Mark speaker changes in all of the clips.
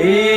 Speaker 1: E.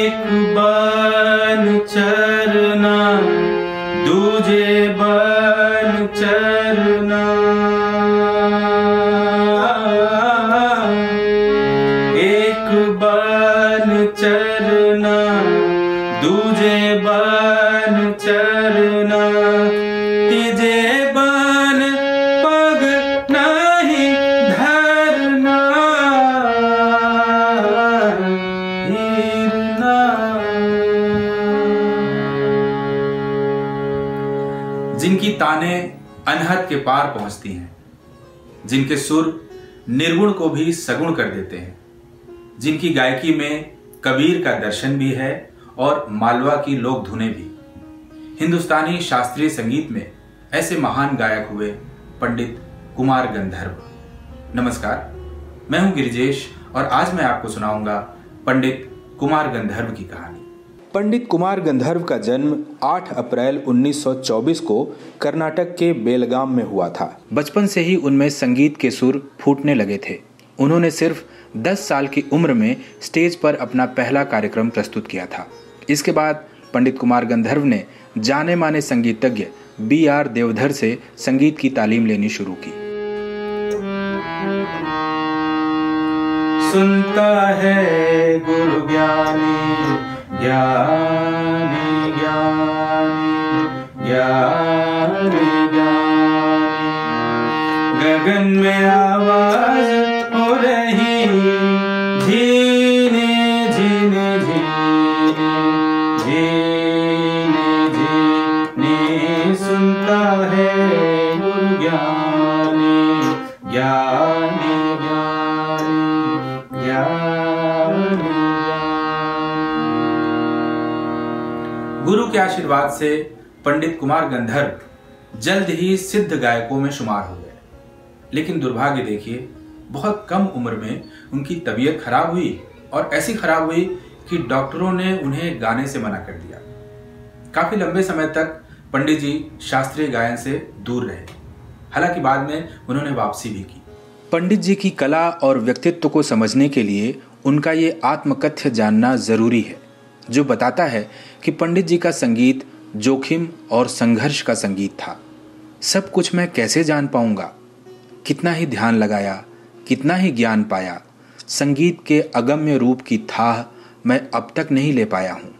Speaker 1: जिनकी ताने अनहद के पार पहुँचती हैं, जिनके सुर निर्गुण को भी सगुण कर देते हैं, जिनकी गायकी में कबीर का दर्शन भी है और मालवा की लोक धुने भी। हिंदुस्तानी शास्त्रीय संगीत में ऐसे महान गायक हुए पंडित कुमार गंधर्व। नमस्कार, मैं हूँ गिरिजेश और आज मैं आपको सुनाऊँगा पंडित कुमार गंधर्व की कहानी। पंडित कुमार गंधर्व का जन्म 8 अप्रैल 1924 को कर्नाटक के बेलगाम में हुआ था। बचपन से ही उनमें संगीत के सुर फूटने लगे थे। उन्होंने सिर्फ़ 10 साल की उम्र में स्टेज पर अपना पहला कार्यक्रम प्रस्तुत किया था। इसके बाद पंडित कुमार गंधर्व ने जाने माने संगीतज्ञ बी आर देवधर से संगीत की तालीम लेनी शुरू की। सुनता है गुरु ज्ञानी। ज्ञानी ज्ञानी गगन में आवाज़ हो रही झीने झीने झीने झीने झीने सुनता है ज्ञानी ज्ञानी। के आशीर्वाद से पंडित कुमार गंधर्व जल्द ही सिद्ध गायकों में शुमार हो गए। लेकिन दुर्भाग्य देखिए, बहुत कम उम्र में उनकी तबीयत खराब हुई और ऐसी खराब हुई कि डॉक्टरों ने उन्हें गाने से मना कर दिया। काफ़ी लंबे समय तक पंडित जी शास्त्रीय गायन से दूर रहे। हालाँकि बाद में उन्होंने वापसी भी की। पंडित जी की कला और व्यक्तित्व को समझने के लिए उनका ये आत्मकथ्य जानना ज़रूरी है। जो बताता है कि पंडित जी का संगीत जोखिम और संघर्ष का संगीत था। सब कुछ मैं कैसे जान पाऊँगा? कितना ही ध्यान लगाया, कितना ही ज्ञान पाया, संगीत के अगम्य रूप की थाह मैं अब तक नहीं ले पाया हूँ।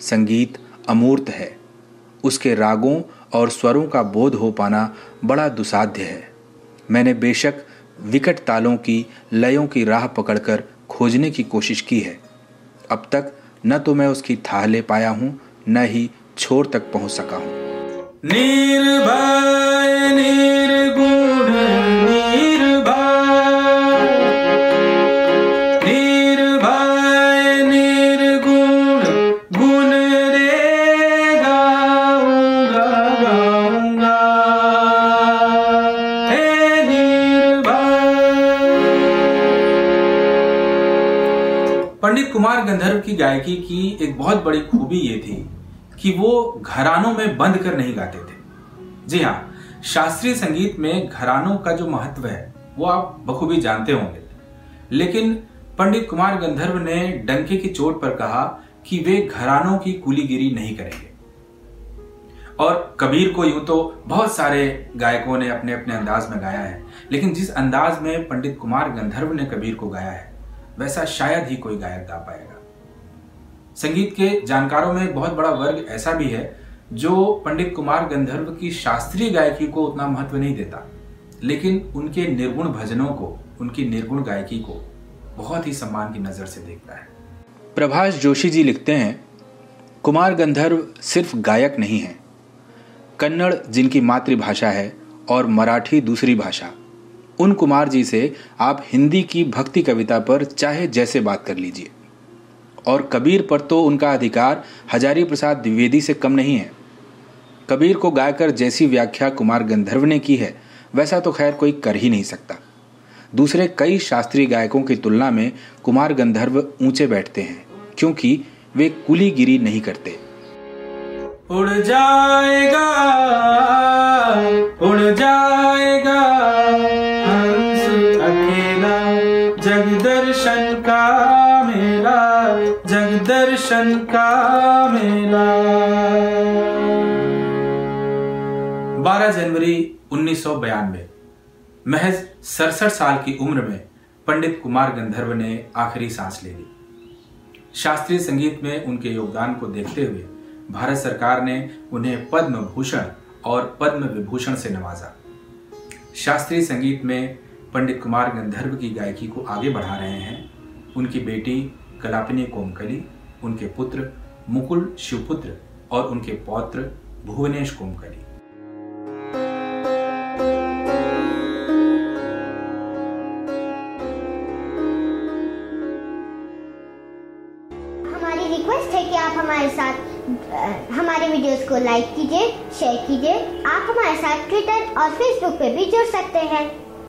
Speaker 1: संगीत अमूर्त है। उसके रागों और स्वरों का बोध हो पाना बड़ा दुसाध्य है। मैंने बेशक विकट तालों की लयों की राह पकड़कर खोजने की कोशिश की है। अब तक न तो मैं उसकी थाह ले पाया हूँ, न ही छोर तक पहुँच सका हूँ। निर्भय पंडित कुमार गंधर्व की गायकी की एक बहुत बड़ी खूबी ये थी कि वो घरानों में बंद कर नहीं गाते थे। जी हाँ शास्त्रीय संगीत में घरानों का जो महत्व है, वो आप बखूबी जानते होंगे। लेकिन पंडित कुमार गंधर्व ने डंके की चोट पर कहा कि वे घरानों की कुलीगिरी नहीं करेंगे। और कबीर को यूँ तो बहुत सारे गायकों ने अपने अपने अंदाज में गाया है, लेकिन जिस अंदाज में पंडित कुमार गंधर्व ने कबीर को गाया है वैसा शायद ही कोई गायक गा पाएगा। संगीत के जानकारों में एक बहुत बड़ा वर्ग ऐसा भी है, जो पंडित कुमार गंधर्व की शास्त्रीय गायकी को उतना महत्व नहीं देता, लेकिन उनके निर्गुण भजनों को, उनकी निर्गुण गायकी को बहुत ही सम्मान की नज़र से देखता है। प्रभाष जोशी जी लिखते हैं, कुमार गंधर्व सिर्फ़ गायक नहीं है। कन्नड़ जिनकी मातृभाषा है और मराठी दूसरी भाषा। उन कुमार जी से आप हिंदी की भक्ति कविता पर चाहे जैसे बात कर लीजिए। और कबीर पर तो उनका अधिकार हजारी प्रसाद द्विवेदी से कम नहीं है। कबीर को गायकर जैसी व्याख्या कुमार गंधर्व ने की है, वैसा तो खैर कोई कर ही नहीं सकता। दूसरे कई शास्त्रीय गायकों की तुलना में कुमार गंधर्व ऊँचे बैठते हैं, क्योंकि वे कुलीगिरी नहीं करते। उड़ जाएगा उड़ जाएगा। जग दर्शन का मेरा जग दर्शन का मेला। 12 जनवरी उन्नीस महज सड़सठ साल की उम्र में पंडित कुमार गंधर्व ने आखिरी सांस ले ली। शास्त्रीय संगीत में उनके योगदान को देखते हुए भारत सरकार ने उन्हें पद्म भूषण और पद्म विभूषण से नवाजा। शास्त्रीय संगीत में पंडित कुमार गंधर्व की गायकी को आगे बढ़ा रहे हैं। उनकी बेटी कलापिनी कोमकली, उनके पुत्र मुकुल शिवपुत्र और उनके पौत्र भुवनेश कोमकली।
Speaker 2: आप हमारे साथ हमारे वीडियोस को लाइक कीजिए शेयर कीजिए। आप हमारे साथ ट्विटर और फेसबुक पे भी जुड़ सकते हैं।